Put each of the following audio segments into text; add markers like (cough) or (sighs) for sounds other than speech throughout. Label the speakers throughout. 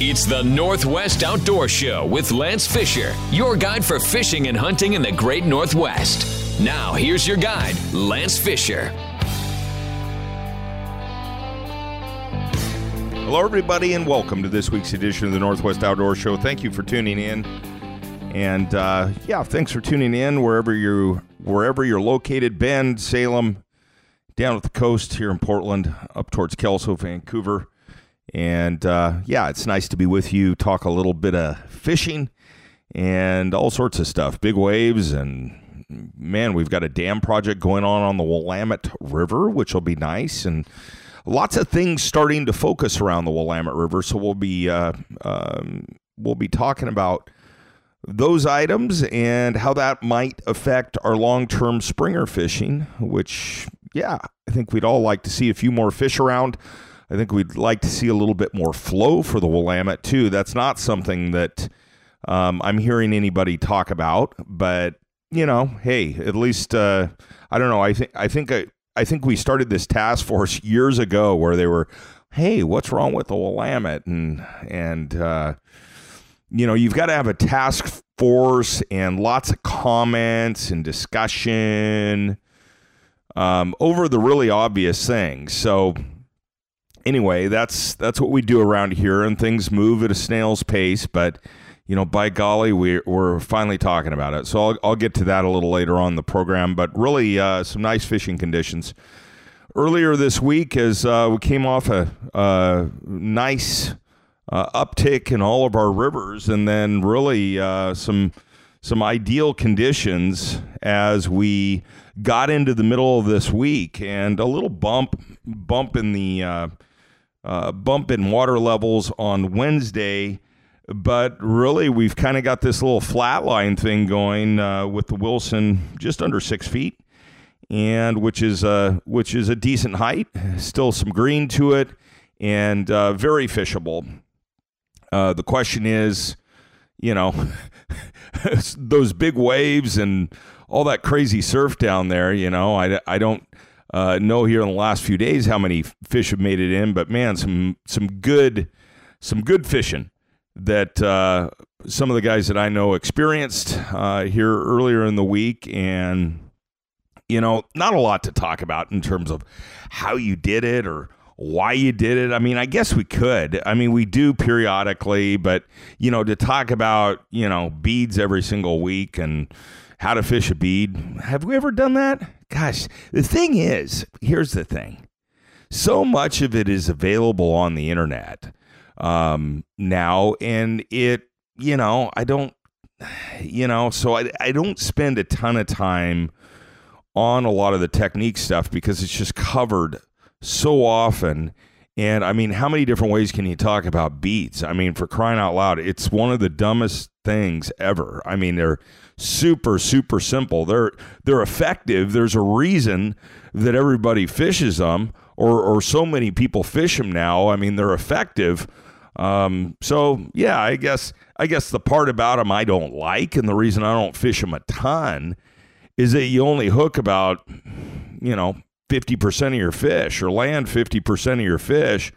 Speaker 1: It's the Northwest Outdoor Show with Lance Fisher, your guide for fishing and hunting in the great Northwest. Now, here's your guide, Lance Fisher.
Speaker 2: Hello, everybody, and welcome to this week's edition of the Northwest Outdoor Show. Thank you for tuning in, and uh, yeah, thanks for tuning in wherever you wherever you're located. Bend, Salem, down at the coast here in Portland, up towards Kelso, Vancouver. And uh, yeah, it's nice to be with you, talk a little bit of fishing and all sorts of stuff. Big waves, and man, we've got a dam project going on on the Willamette River, which will be nice. And lots of things starting to focus around the Willamette River. So we'll be uh, um, we'll be talking about those items and how that might affect our long-term springer fishing. Which, yeah, I think we'd all like to see a few more fish around. I think we'd like to see a little bit more flow for the Willamette too. That's not something that um, I'm hearing anybody talk about, but you know, hey, at least uh, I don't know. I think I think I, I think we started this task force years ago where they were, hey, what's wrong with the Willamette, and and uh, you know, you've got to have a task force and lots of comments and discussion um, over the really obvious things. So anyway, that's that's what we do around here, and things move at a snail's pace. But you know, by golly, we're we're finally talking about it. So I'll I'll get to that a little later on the program. But really, uh, some nice fishing conditions earlier this week as uh, we came off a, a nice uh, uptick in all of our rivers, and then really uh, some some ideal conditions as we got into the middle of this week, and a little bump bump in the uh, uh, bump in water levels on Wednesday. But really, we've kind of got this little flatline thing going uh, with the Wilson just under six feet, and which is a which is a decent height. Still some green to it, and uh, very fishable. Uh, the question is, you know, (laughs) those big waves and all that crazy surf down there. You know, I, I don't uh, know here in the last few days how many fish have made it in, but man, some some good some good fishing that uh, some of the guys that I know experienced uh, here earlier in the week, and you know, not a lot to talk about in terms of how you did it or why you did it. I mean, I guess we could. I mean, we do periodically, but you know, to talk about you know beads every single week and how to fish a bead, have we ever done that? Gosh, the thing is, here's the thing. So much of it is available on the internet um, now, and it, you know, I don't, (sighs) you know, so I, I don't spend a ton of time on a lot of the technique stuff because it's just covered so often. And I mean, how many different ways can you talk about beats? I mean, for crying out loud, it's one of the dumbest things ever. I mean, they're super super simple. They're they're effective. There's a reason that everybody fishes them, or or so many people fish them now. I mean, they're effective. Um, so yeah, I guess I guess the part about them I don't like, and the reason I don't fish them a ton, is that you only hook about you know fifty percent of your fish, or land fifty percent of your fish,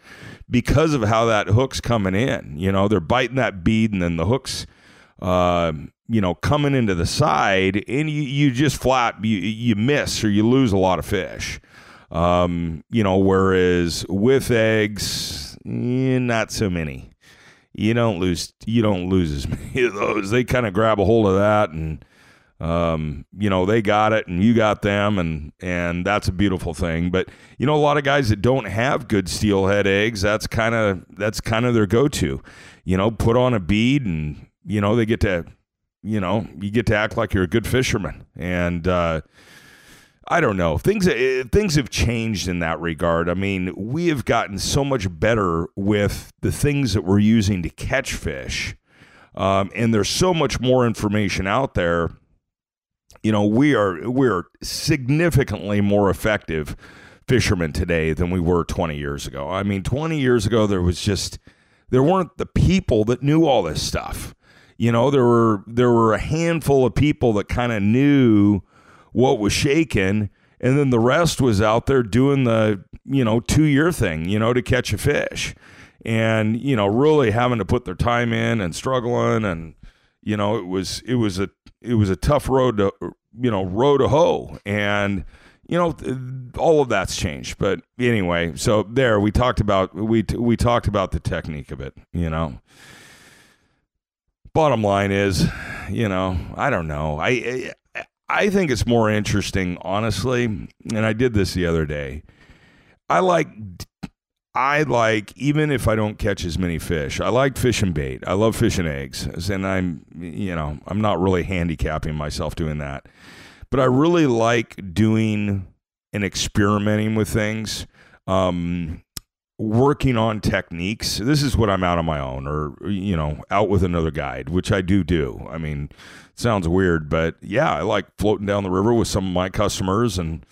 Speaker 2: because of how that hook's coming in. You know, they're biting that bead, and then the hooks. Uh, you know, coming into the side, and you, you just flat you you miss or you lose a lot of fish. Um, you know, whereas with eggs, eh, not so many. You don't lose you don't lose as many of those. They kind of grab a hold of that and um, you know, they got it and you got them and and that's a beautiful thing. But you know, a lot of guys that don't have good steelhead eggs, that's kind of that's kind of their go-to. You know, put on a bead and you know, they get to you know, you get to act like you're a good fisherman. And uh, I don't know. Things uh, things have changed in that regard. I mean, we have gotten so much better with the things that we're using to catch fish. Um, and there's so much more information out there. You know, we are we're significantly more effective fishermen today than we were 20 years ago. I mean, 20 years ago there was just there weren't the people that knew all this stuff. You know, there were there were a handful of people that kind of knew what was shaking, and then the rest was out there doing the you know two year thing, you know, to catch a fish. and you know really having to put their time in and struggling and you know it was it was a it was a tough road to you know road to hoe. And you know all of that's changed. But anyway so there we talked about we we talked about the technique of it you know. Bottom line is you know i don't know. I i think it's more interesting honestly and i did this the other day. I like I like even if I don't catch as many fish. I like fishing bait. I love fishing eggs, and I'm you know I'm not really handicapping myself doing that, but I really like doing and experimenting with things. Um, working on techniques. This is what I'm out on my own, or you know, out with another guide, which I do do. I mean, sounds weird, but yeah, I like floating down the river with some of my customers and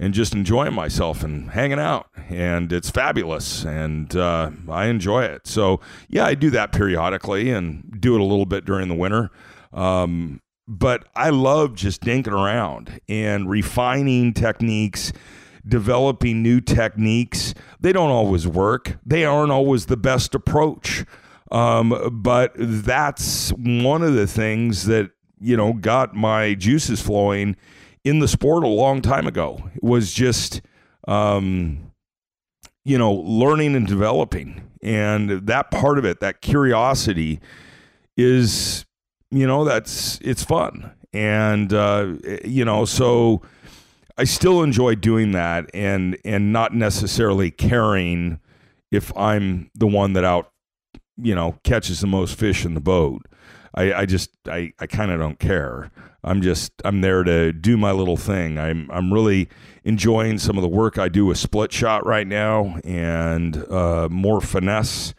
Speaker 2: and just enjoying myself and hanging out. And it's fabulous. And uh, I enjoy it. So, yeah, I do that periodically and do it a little bit during the winter. Um, but I love just dinking around and refining techniques, developing new techniques. They don't always work, they aren't always the best approach. Um, but that's one of the things that, you know, got my juices flowing in the sport a long time ago. It was just, um, you know, learning and developing. And that part of it, that curiosity, is, you know, that's, it's fun. And, uh, you know, so I still enjoy doing that and, and not necessarily caring if I'm the one that out, you know, catches the most fish in the boat. I, I just, I, I kind of don't care. I'm just I'm there to do my little thing. I'm I'm really enjoying some of the work I do with split shot right now and uh, more finesse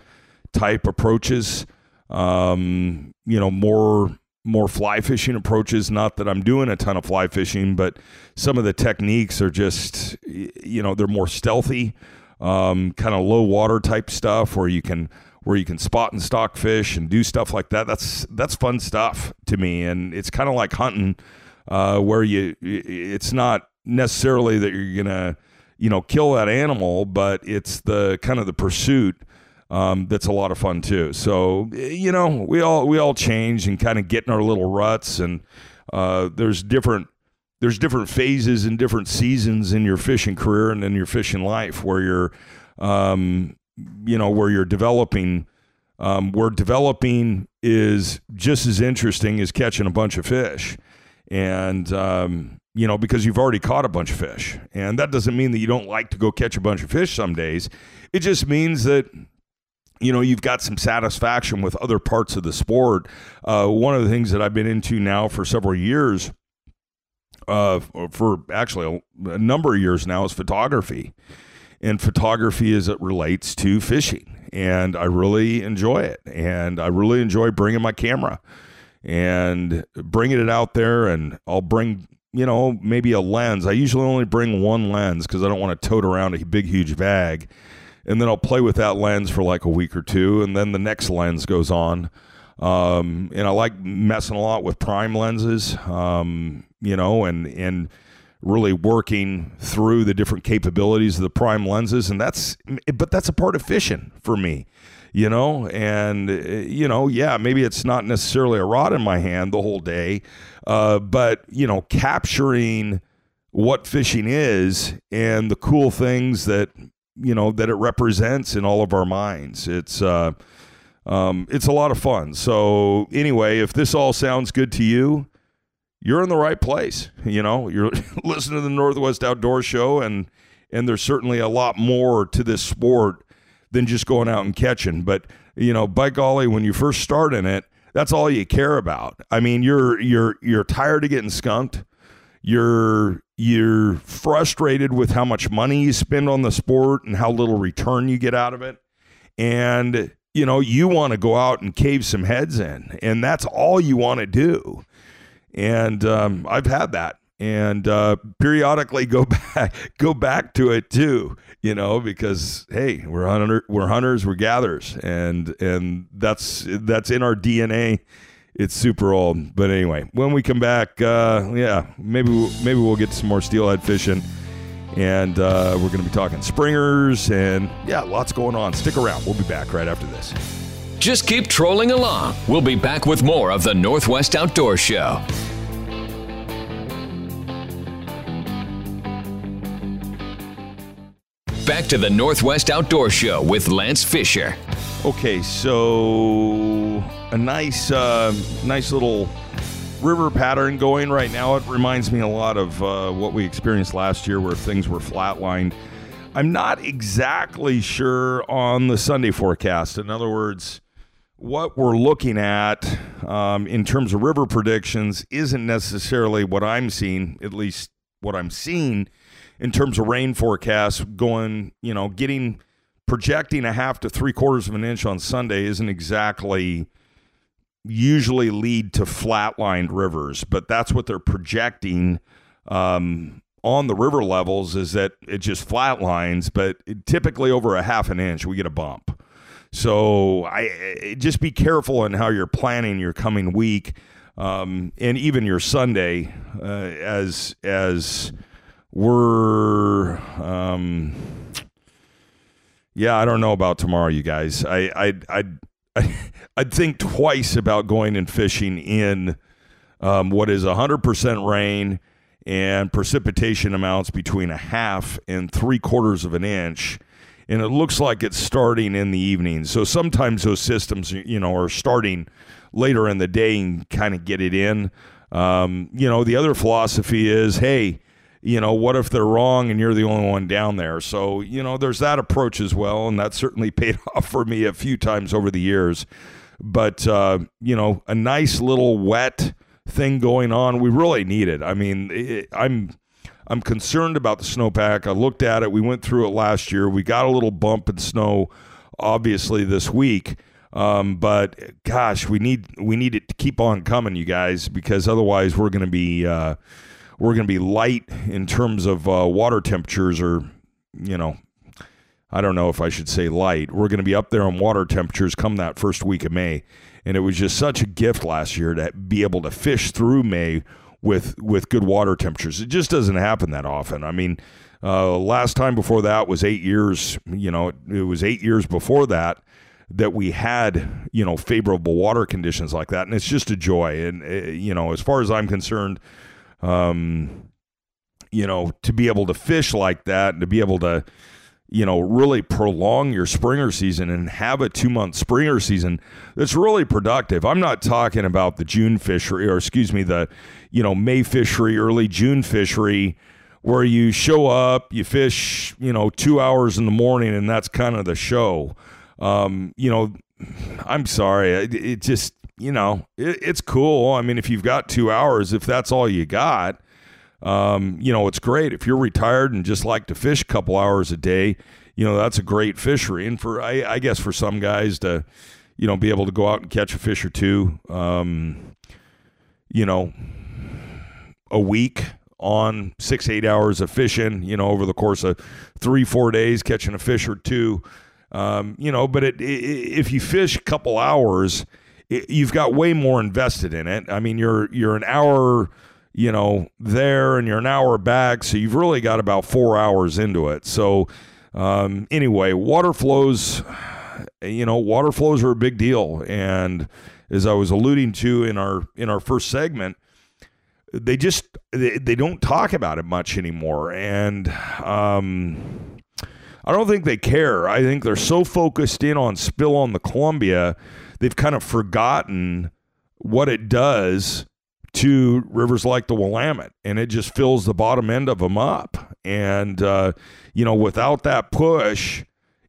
Speaker 2: type approaches. Um, you know, more more fly fishing approaches. Not that I'm doing a ton of fly fishing, but some of the techniques are just you know they're more stealthy, um, kind of low water type stuff where you can where you can spot and stock fish and do stuff like that. That's that's fun stuff to me, and it's kind of like hunting, uh, where you it's not necessarily that you're gonna you know kill that animal, but it's the kind of the pursuit. Um, that's a lot of fun too. So you know, we all we all change and kind of get in our little ruts, and uh, there's different there's different phases and different seasons in your fishing career and in your fishing life where you're um, you know, where you're developing, um, where developing is just as interesting as catching a bunch of fish. And, um, you know, because you've already caught a bunch of fish. And that doesn't mean that you don't like to go catch a bunch of fish some days. It just means that, you know, you've got some satisfaction with other parts of the sport. Uh, one of the things that I've been into now for several years, uh, for actually a, a number of years now, is photography and photography as it relates to fishing. And I really enjoy it. And I really enjoy bringing my camera and bringing it out there. And I'll bring, you know, maybe a lens. I usually only bring one lens because I don't want to tote around a big, huge bag. And then I'll play with that lens for like a week or two. And then the next lens goes on. Um, and I like messing a lot with prime lenses, um, you know, and, and, really working through the different capabilities of the prime lenses and that's but that's a part of fishing for me you know? And you know yeah maybe it's not necessarily a rod in my hand the whole day uh, but you know capturing what fishing is and the cool things that you know that it represents in all of our minds. It's uh um, it's a lot of fun. So anyway if this all sounds good to you you're in the right place. You know, you're (laughs) listening to the Northwest Outdoor Show, and and there's certainly a lot more to this sport than just going out and catching. But you know, by golly, when you first start in it, that's all you care about. I mean, you're you're you're tired of getting skunked. You're you're frustrated with how much money you spend on the sport and how little return you get out of it. And you know, you want to go out and cave some heads in, and that's all you want to do and um, I've had that, and uh, periodically go (laughs) back go back to it too. You know, because hey, we're hunter, we're hunters, we're gatherers, and and that's that's in our DNA. It's super old, but anyway, when we come back, uh, yeah, maybe we'll, maybe we'll get some more steelhead fishing, And uh, we're going to be talking springers and, yeah, lots going on. Stick around. We'll be back right after this.
Speaker 1: Just keep trolling along. We'll be back with more of the Northwest Outdoor Show. Back to the Northwest Outdoor Show with Lance Fisher.
Speaker 2: Okay, so a nice, uh, nice little river pattern going right now. It reminds me a lot of uh, what we experienced last year, where things were flatlined. I'm not exactly sure on the Sunday forecast. In other words, what we're looking at um, in terms of river predictions isn't necessarily what I'm seeing, at least what I'm seeing in terms of rain forecasts going, you know, getting projecting a half to three quarters of an inch on Sunday isn't exactly usually lead to flatlined rivers, but that's what they're projecting um, on the river levels is that it just flatlines, but typically over a half an inch we get a bump. So I just be careful in how you're planning your coming week um, and even your Sunday uh, as as we're um, yeah I don't know about tomorrow you guys I I I (laughs) I'd think twice about going and fishing in um, what is 100% rain and precipitation amounts between a half and three quarters of an inch. And it looks like it's starting in the evening. So sometimes those systems, you know, are starting later in the day and kind of get it in. Um, you know, the other philosophy is, hey, you know, what if they're wrong and you're the only one down there? So, you know, there's that approach as well. And that certainly (laughs) paid off for me a few times over the years. But, uh, you know, a nice little wet thing going on. We really need it. I mean, it, I'm. I'm concerned about the snowpack. I looked at it. We went through it last year. We got a little bump in snow, obviously this week. Um, but gosh, we need we need it to keep on coming, you guys, because otherwise we're going to be uh, we're going to be light in terms of uh, water temperatures, or, you know, I don't know if I should say light. We're going to be up there on water temperatures come that first week of May. And it was just such a gift last year to be able to fish through May with with good water temperatures. It just doesn't happen that often. I mean, uh, last time before that was eight years. You know, it was eight years before that that we had you know favorable water conditions like that, and it's just a joy. And uh, you know, as far as I'm concerned, um, you know, to be able to fish like that and to be able to, you know, really prolong your springer season and have a two month springer season that's really productive. I'm not talking about the June fishery or, excuse me, the, you know, May fishery, early June fishery where you show up, you fish, you know, two hours in the morning and that's kind of the show. Um, you know, I'm sorry. It, it just, you know, it, it's cool. I mean, if you've got two hours, if that's all you got, um, you know, it's great. If you're retired and just like to fish a couple hours a day, you know, that's a great fishery. And for, I, I guess, for some guys to, you know, be able to go out and catch a fish or two, um, you know, a week on six, eight hours of fishing, you know, over the course of three, four days, catching a fish or two. Um, you know, but it, it, if you fish a couple hours, you've got way more invested in it. I mean, you're you're an hour, you know, there and you're an hour back, so you've really got about four hours into it. So um, anyway, water flows, you know, water flows are a big deal, and as I was alluding to in our in our first segment, they just they, they don't talk about it much anymore, and um, I don't think they care. I think they're so focused in on spill on the Columbia they've kind of forgotten what it does to rivers like the Willamette, and it just fills the bottom end of them up. And uh, you know, without that push,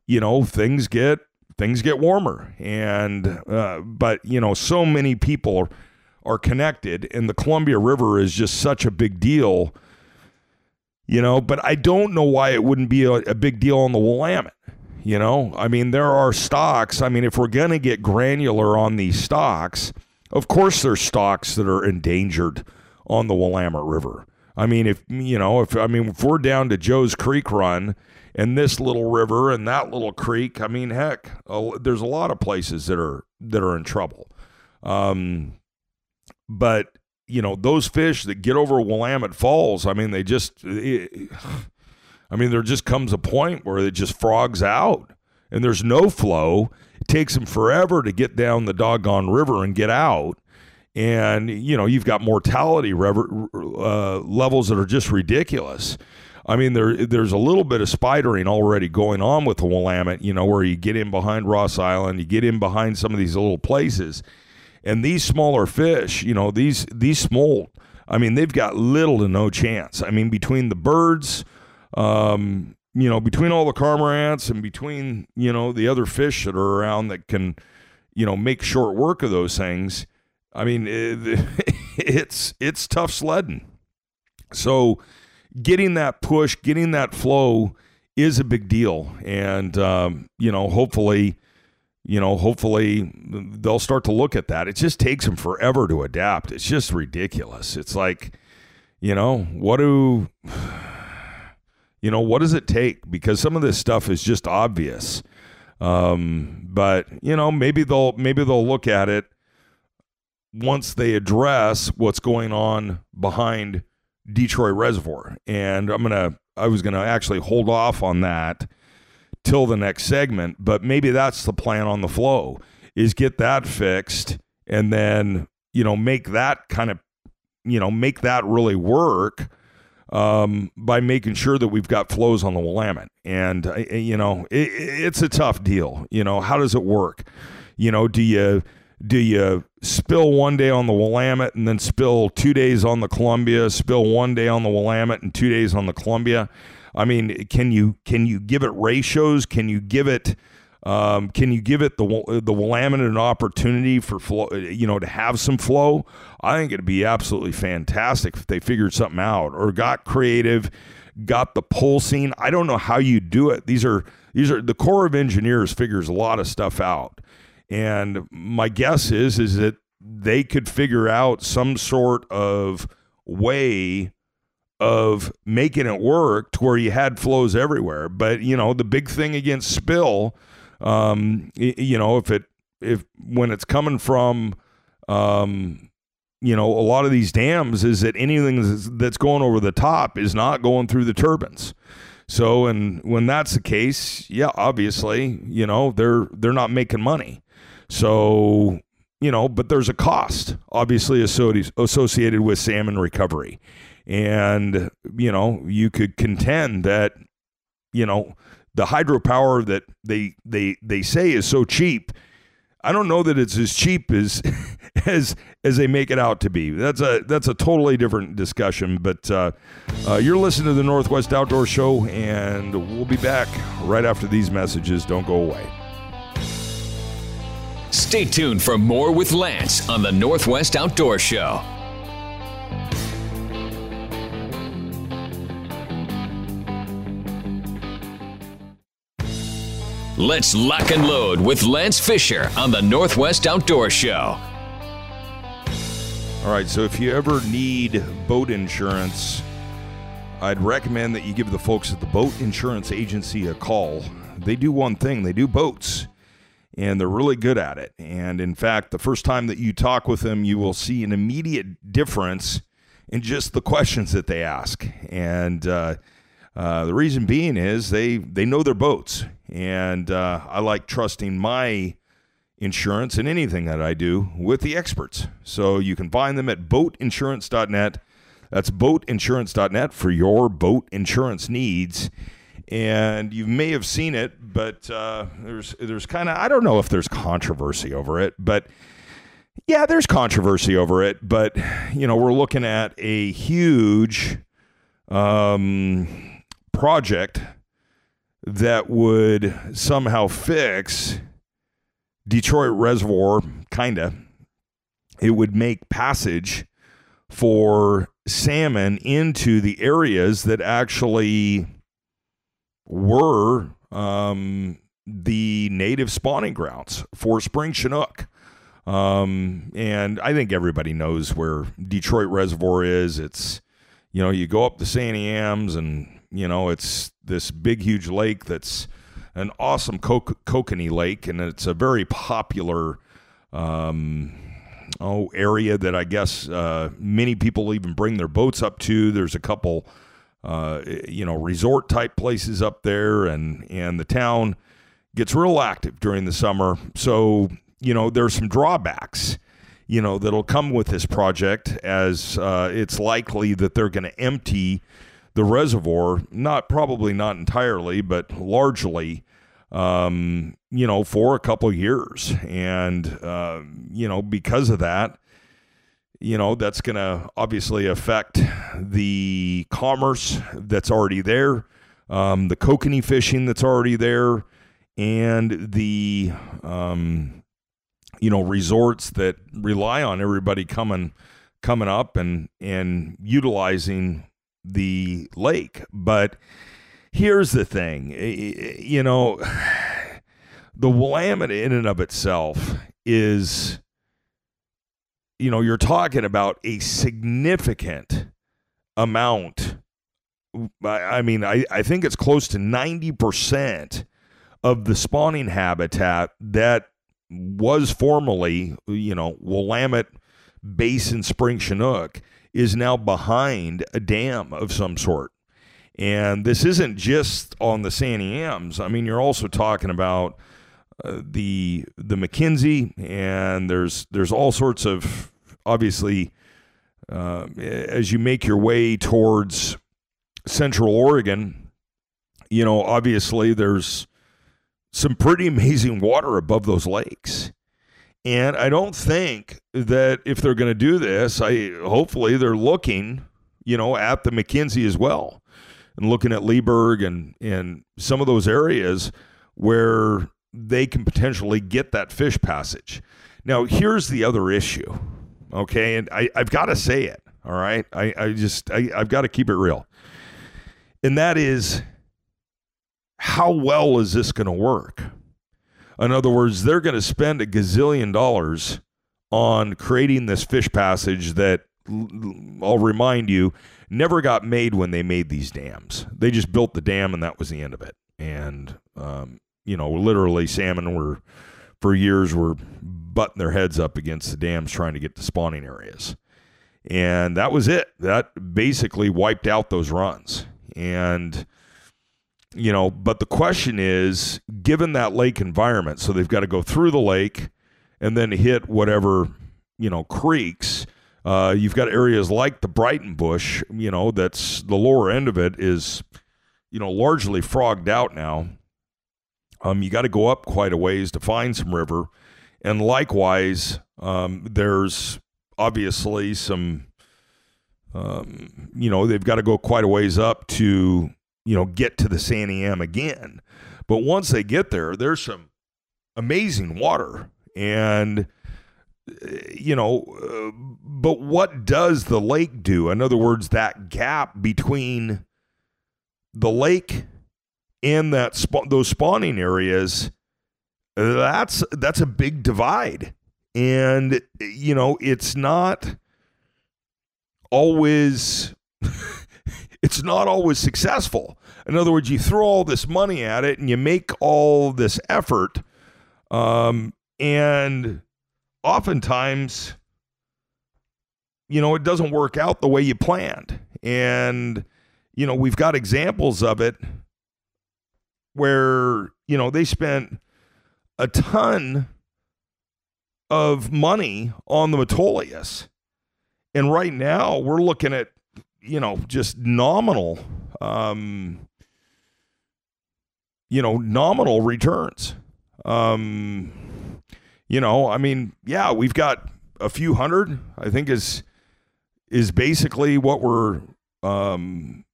Speaker 2: you know, things get things get warmer. And uh, but you know, so many people are connected, and the Columbia River is just such a big deal. You know, but I don't know why it wouldn't be a, a big deal on the Willamette. You know, I mean, there are stocks. I mean, if we're going to get granular on these stocks, of course, there's stocks that are endangered on the Willamette River. I mean, if you know, if I mean, if we're down to Joe's Creek run and this little river and that little creek, I mean, heck, there's a lot of places that are that are in trouble. Um, but you know, those fish that get over Willamette Falls, I mean, they just. It, I mean, there just comes a point where it just frogs out and there's no flow. Takes them forever to get down the doggone river and get out. And, you know, you've got mortality rever- uh, levels that are just ridiculous. I mean, there there's a little bit of spidering already going on with the Willamette, you know, where you get in behind Ross Island, you get in behind some of these little places. And these smaller fish, you know, these these smolt, I mean, they've got little to no chance. I mean, between the birds, um, you know, between all the cormorants and between, you know, the other fish that are around that can, you know, make short work of those things, I mean, it, (laughs) it's it's tough sledding. So, getting that push, getting that flow is a big deal, and um, you know, hopefully, you know, hopefully they'll start to look at that. It just takes them forever to adapt. It's just ridiculous. It's like, you know, what do you know, what does it take? Because some of this stuff is just obvious. Um, but you know, maybe they'll maybe they'll look at it once they address what's going on behind Detroit Reservoir. And I'm gonna I was gonna actually hold off on that till the next segment, but maybe that's the plan on the flow is get that fixed and then you know make that kind of you know make that really work um, by making sure that we've got flows on the Willamette. And, you know, it, it's a tough deal. You know, how does it work? You know, do you do you spill one day on the Willamette and then spill two days on the Columbia, spill one day on the Willamette and two days on the Columbia? I mean, can you can you give it ratios? Can you give it um, can you give it the the Willamette an opportunity for flow, you know, to have some flow? I think it'd be absolutely fantastic if they figured something out or got creative, got the pulsing. I don't know how you do it. These are these are the Corps of Engineers figures a lot of stuff out, and my guess is is that they could figure out some sort of way of making it work to where you had flows everywhere. But you know, the big thing against spill um, you know, if it if when it's coming from um, you know, a lot of these dams is that anything that's going over the top is not going through the turbines. So, and when that's the case, yeah, obviously, you know, they're they're not making money. So, you know, but there's a cost obviously associated with salmon recovery. And, you know, you could contend that, you know, the hydropower that they they they say is so cheap. I don't know that it's as cheap as (laughs) as as they make it out to be. That's a that's a totally different discussion. But uh, uh, you're listening to the Northwest Outdoor Show, and we'll be back right after these messages. Don't go away.
Speaker 1: Stay tuned for more with Lance on the Northwest Outdoor Show. Let's lock and load with Lance Fisher on the Northwest Outdoor Show.
Speaker 2: All right, so if you ever need boat insurance, I'd recommend that you give the folks at the Boat Insurance Agency a call. They do one thing, they do boats, and they're really good at it. And in fact, the first time that you talk with them, you will see an immediate difference in just the questions that they ask. And uh, uh, the reason being is they they know their boats, and uh, I like trusting my insurance and anything that I do with the experts. So you can find them at boatinsurance.net. That's boatinsurance.net for your boat insurance needs. And you may have seen it, but uh, there's there's kind of I don't know if there's controversy over it, but yeah, there's controversy over it. But you know, we're looking at a huge um, project that would somehow fix Detroit Reservoir, kind of. It would make passage for salmon into the areas that actually were um, the native spawning grounds for spring chinook. Um, and I think everybody knows where Detroit Reservoir is. It's, you know, you go up the Santiams and you know, it's this big, huge lake that's an awesome co- kokanee lake, and it's a very popular um, oh area that I guess uh, many people even bring their boats up to. There's a couple uh, you know, resort type places up there, and and the town gets real active during the summer. So you know, there's some drawbacks. You know that'll come with this project, as uh, it's likely that they're going to empty the reservoir, not probably not entirely, but largely, um, you know, for a couple years, and uh, you know, because of that, you know, that's going to obviously affect the commerce that's already there, um, the kokanee fishing that's already there, and the, um, you know, resorts that rely on everybody coming coming up and and utilizing the lake. But here's the thing, you know, the Willamette in and of itself is you know, you're talking about a significant amount. I mean, I, I think it's close to 90% of the spawning habitat that was formerly, you know, Willamette Basin Spring Chinook is now behind a dam of some sort. And this isn't just on the Santiams. I mean, you're also talking about uh, the the McKenzie, and there's there's all sorts of obviously, uh, as you make your way towards Central Oregon, you know, obviously there's some pretty amazing water above those lakes. And I don't think that if they're going to do this, I hopefully they're looking, you know, at the McKenzie as well, and looking at Leaburg and and some of those areas where they can potentially get that fish passage. Now, here's the other issue. Okay. And I, I've got to say it. All right. I, I just, I, I've got to keep it real. And that is how well is this going to work? In other words, they're going to spend a gazillion dollars on creating this fish passage that I'll remind you never got made when they made these dams. They just built the dam and that was the end of it. And, um, you know, literally salmon were for years were butting their heads up against the dams trying to get to spawning areas. And that was it. That basically wiped out those runs. And, you know, but the question is given that lake environment, so they've got to go through the lake and then hit whatever, you know, creeks. Uh, you've got areas like the Breitenbush, you know, that's the lower end of it is, you know, largely frogged out now. Um, you got to go up quite a ways to find some river. And likewise, um, there's obviously some, um, you know, they've got to go quite a ways up to, you know, get to the Santiam again. But once they get there, there's some amazing water. And, you know, uh, but what does the lake do? In other words, that gap between the lake and that sp- those spawning areas that's that's a big divide and you know it's not always (laughs) it's not always successful in other words you throw all this money at it and you make all this effort um, and oftentimes you know it doesn't work out the way you planned and you know we've got examples of it where you know they spent a ton of money on the Metolius. And right now we're looking at, you know, just nominal, um, you know, nominal returns. Um, you know, I mean, yeah, we've got a few hundred, I think is, is basically what we're, um,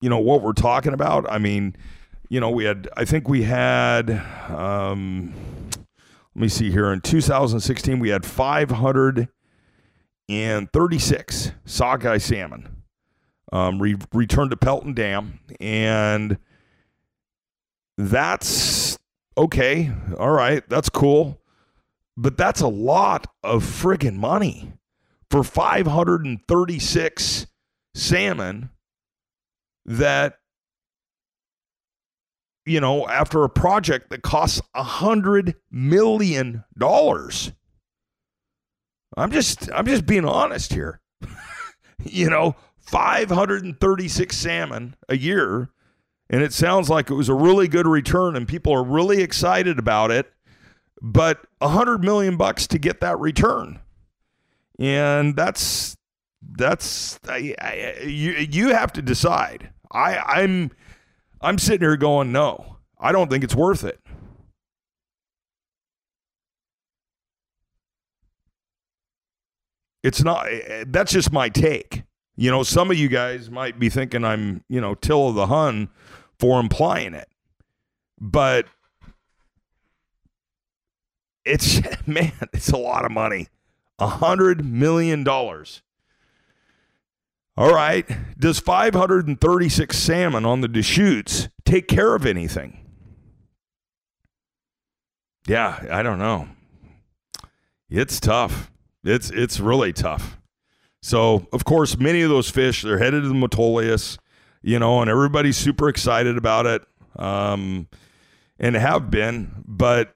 Speaker 2: you know, what we're talking about. I mean, you know, we had, I think we had, um, let me see here. In 2016, we had 536 sockeye salmon um, re- returned to Pelton Dam. And that's okay. All right. That's cool. But that's a lot of friggin' money for 536 salmon that you know, after a project that costs a hundred million dollars. I'm just I'm just being honest here. (laughs) you know, 536 salmon a year. And it sounds like it was a really good return and people are really excited about it. But a hundred million bucks to get that return. And that's that's I, I, you you have to decide. I I'm I'm sitting here going no. I don't think it's worth it. It's not eh, eh, that's just my take. You know, some of you guys might be thinking I'm, you know, Till of the Hun for implying it. But it's (laughs) man, it's a lot of money. A hundred million dollars. All right. Does 536 salmon on the Deschutes take care of anything? Yeah, I don't know. It's tough. It's it's really tough. So, of course, many of those fish they're headed to the Metolius, you know, and everybody's super excited about it, um, and have been. But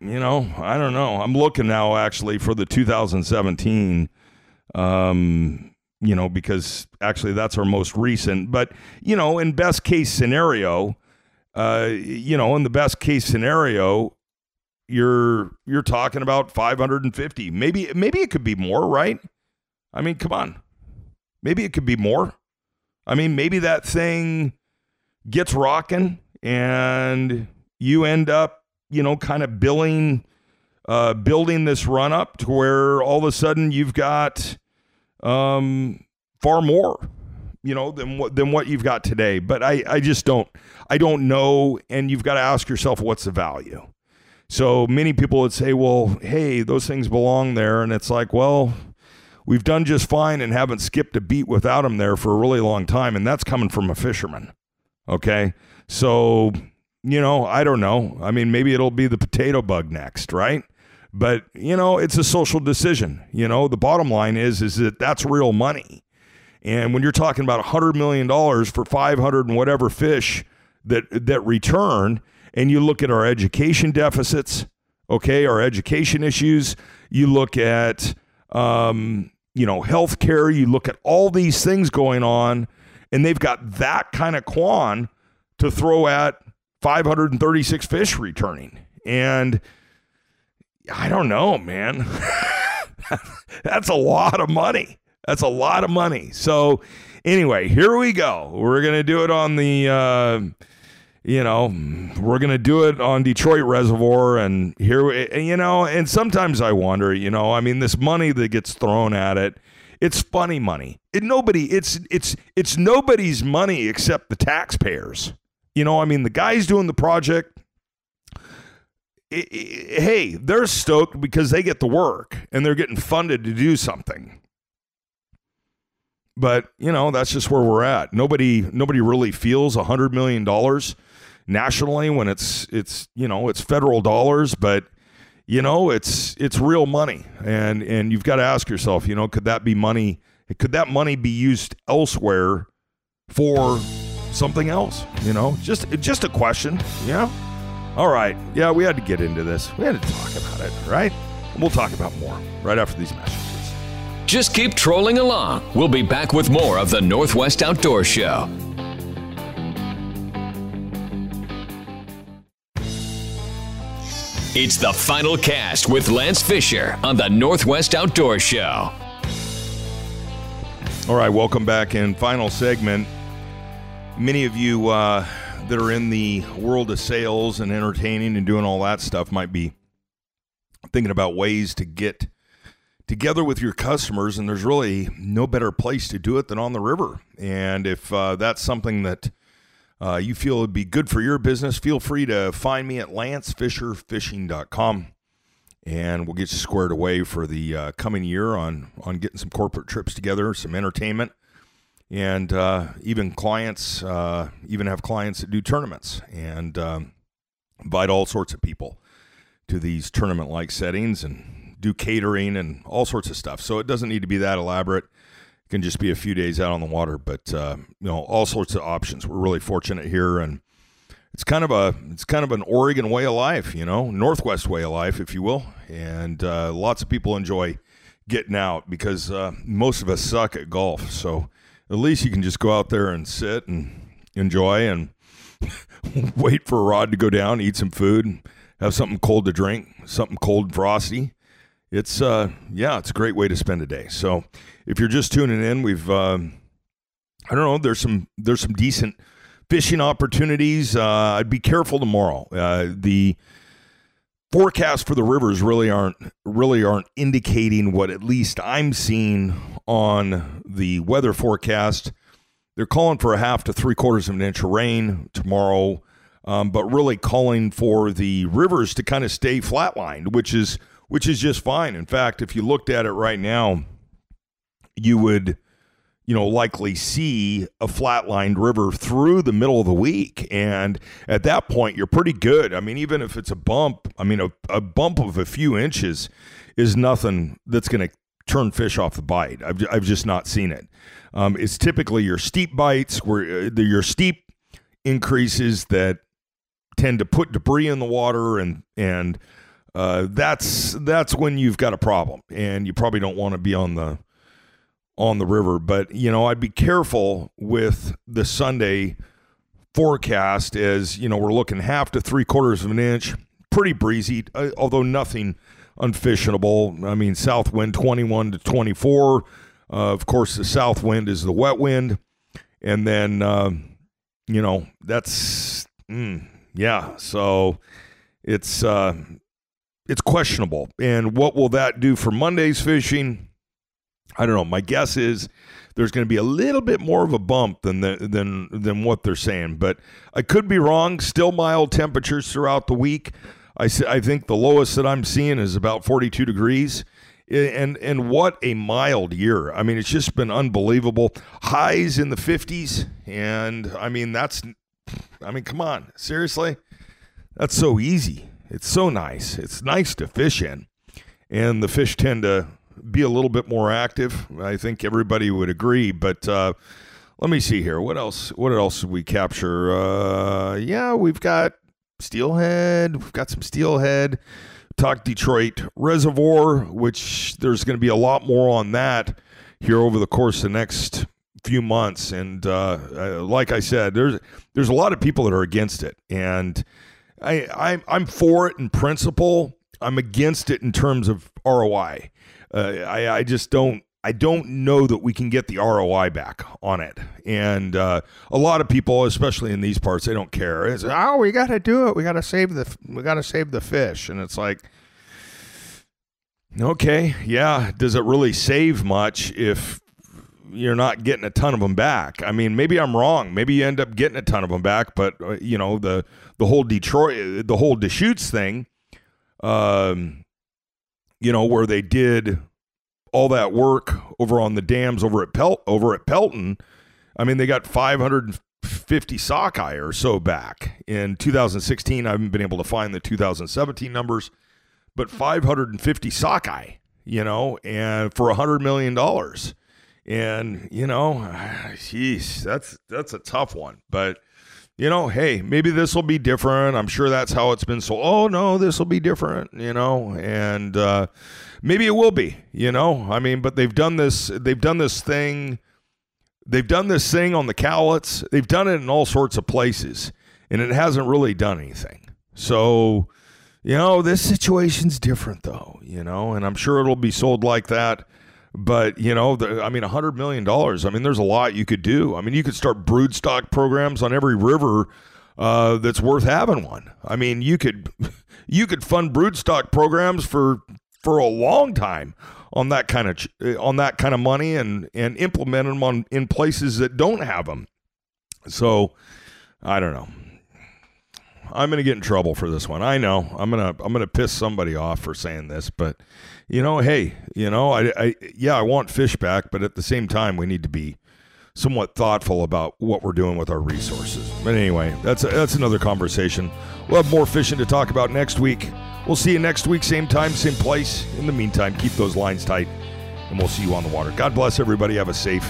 Speaker 2: you know, I don't know. I'm looking now actually for the 2017. Um, you know, because actually that's our most recent. But you know, in best case scenario, uh, you know, in the best case scenario, you're you're talking about 550. Maybe maybe it could be more, right? I mean, come on. Maybe it could be more. I mean, maybe that thing gets rocking and you end up, you know, kind of billing uh, building this run up to where all of a sudden you've got um, far more, you know, than what than what you've got today. But I, I just don't I don't know, and you've got to ask yourself what's the value. So many people would say, well, hey, those things belong there. And it's like, well, we've done just fine and haven't skipped a beat without them there for a really long time. And that's coming from a fisherman. Okay. So, you know, I don't know. I mean, maybe it'll be the potato bug next, right? But, you know, it's a social decision. You know, the bottom line is, is that that's real money. And when you're talking about $100 million for 500 and whatever fish that, that return, and you look at our education deficits, okay, our education issues, you look at, um, you know, healthcare, you look at all these things going on, and they've got that kind of quan to throw at 536 fish returning. And I don't know, man. (laughs) That's a lot of money. That's a lot of money. So, anyway, here we go. We're going to do it on the. Uh, you know, we're going to do it on Detroit Reservoir. And here, you know, and sometimes I wonder, you know, I mean, this money that gets thrown at it, it's funny money. It nobody, it's, it's, it's nobody's money except the taxpayers. You know, I mean, the guys doing the project, it, it, hey, they're stoked because they get the work and they're getting funded to do something. But you know that's just where we're at. Nobody, nobody really feels a hundred million dollars nationally when it's it's you know it's federal dollars, but you know it's it's real money, and and you've got to ask yourself, you know, could that be money? Could that money be used elsewhere for something else? You know, just just a question. Yeah. All right. Yeah, we had to get into this. We had to talk about it, right? We'll talk about more right after these messages.
Speaker 1: Just keep trolling along. We'll be back with more of the Northwest Outdoor Show. It's the final cast with Lance Fisher on the Northwest Outdoor Show.
Speaker 2: All right, welcome back in final segment. Many of you uh, that are in the world of sales and entertaining and doing all that stuff might be thinking about ways to get together with your customers, and there's really no better place to do it than on the river. And if uh, that's something that uh, you feel would be good for your business, feel free to find me at lancefisherfishing.com and we'll get you squared away for the uh, coming year on on getting some corporate trips together, some entertainment, and uh, even clients, uh, even have clients that do tournaments and um, invite all sorts of people to these tournament like settings and do catering and all sorts of stuff. So it doesn't need to be that elaborate can just be a few days out on the water. But uh, you know, all sorts of options. We're really fortunate here, and it's kind of a it's kind of an Oregon way of life, you know, Northwest way of life, if you will. And uh, lots of people enjoy getting out because uh, most of us suck at golf. So at least you can just go out there and sit and enjoy and (laughs) wait for a rod to go down, eat some food, have something cold to drink, something cold and frosty. It's uh yeah, it's a great way to spend a day. So if you're just tuning in, we've uh, I don't know, there's some there's some decent fishing opportunities. Uh, I'd be careful tomorrow. Uh, the forecasts for the rivers really aren't really aren't indicating what at least I'm seeing on the weather forecast. They're calling for a half to three quarters of an inch of rain tomorrow, um, but really calling for the rivers to kind of stay flatlined, which is which is just fine. In fact, if you looked at it right now, you would you know, likely see a flatlined river through the middle of the week. And at that point, you're pretty good. I mean, even if it's a bump, I mean, a, a bump of a few inches is nothing that's going to turn fish off the bite. I've, I've just not seen it. Um, it's typically your steep bites, where uh, your steep increases that tend to put debris in the water and and uh, that's that's when you've got a problem and you probably don't want to be on the on the river. But, you know, I'd be careful with the Sunday forecast as, you know, we're looking half to three quarters of an inch, pretty breezy, uh, although nothing unfishable. I mean, south wind 21 to 24. Uh, of course, the south wind is the wet wind. And then, uh, you know, that's, mm, yeah. So it's, uh, it's questionable. And what will that do for Monday's fishing? I don't know. My guess is there's going to be a little bit more of a bump than the, than than what they're saying, but I could be wrong. Still mild temperatures throughout the week. I I think the lowest that I'm seeing is about 42 degrees. And and what a mild year. I mean, it's just been unbelievable. Highs in the 50s and I mean that's I mean, come on. Seriously? That's so easy. It's so nice. It's nice to fish in. And the fish tend to be a little bit more active. I think everybody would agree. But uh, let me see here. What else? What else did we capture? Uh, yeah, we've got steelhead. We've got some steelhead. Talk Detroit Reservoir, which there's going to be a lot more on that here over the course of the next few months. And uh, uh, like I said, there's there's a lot of people that are against it, and I, I I'm for it in principle. I'm against it in terms of ROI. Uh, I, I just don't I don't know that we can get the ROI back on it. And uh, a lot of people, especially in these parts, they don't care. It's oh, we got to do it. We got to save the we got to save the fish. And it's like, okay, yeah. Does it really save much if you're not getting a ton of them back? I mean, maybe I'm wrong. Maybe you end up getting a ton of them back. But uh, you know, the the whole Detroit, the whole Deschutes thing. Um, you know, where they did all that work over on the dams over at Pelt over at Pelton. I mean, they got 550 sockeye or so back in 2016. I haven't been able to find the 2017 numbers, but 550 sockeye, you know, and for a hundred million dollars. And you know, (sighs) jeez, that's that's a tough one. But you know, hey, maybe this will be different. I'm sure that's how it's been. So, oh no, this will be different, you know, and uh, maybe it will be, you know. I mean, but they've done this. They've done this thing. They've done this thing on the Cowlitz. They've done it in all sorts of places, and it hasn't really done anything. So, you know, this situation's different, though, you know, and I'm sure it'll be sold like that but you know, the, I mean, a hundred million dollars. I mean, there's a lot you could do. I mean, you could start brood stock programs on every river uh, that's worth having one. I mean, you could (laughs) you could fund brood stock programs for for a long time on that kind of on that kind of money and and implement them on in places that don't have them. So, I don't know. I'm going to get in trouble for this one. I know. I'm going to I'm going to piss somebody off for saying this, but you know, hey, you know, I, I yeah, I want fish back, but at the same time, we need to be somewhat thoughtful about what we're doing with our resources. But anyway, that's a, that's another conversation. We'll have more fishing to talk about next week. We'll see you next week, same time, same place. In the meantime, keep those lines tight, and we'll see you on the water. God bless everybody. Have a safe.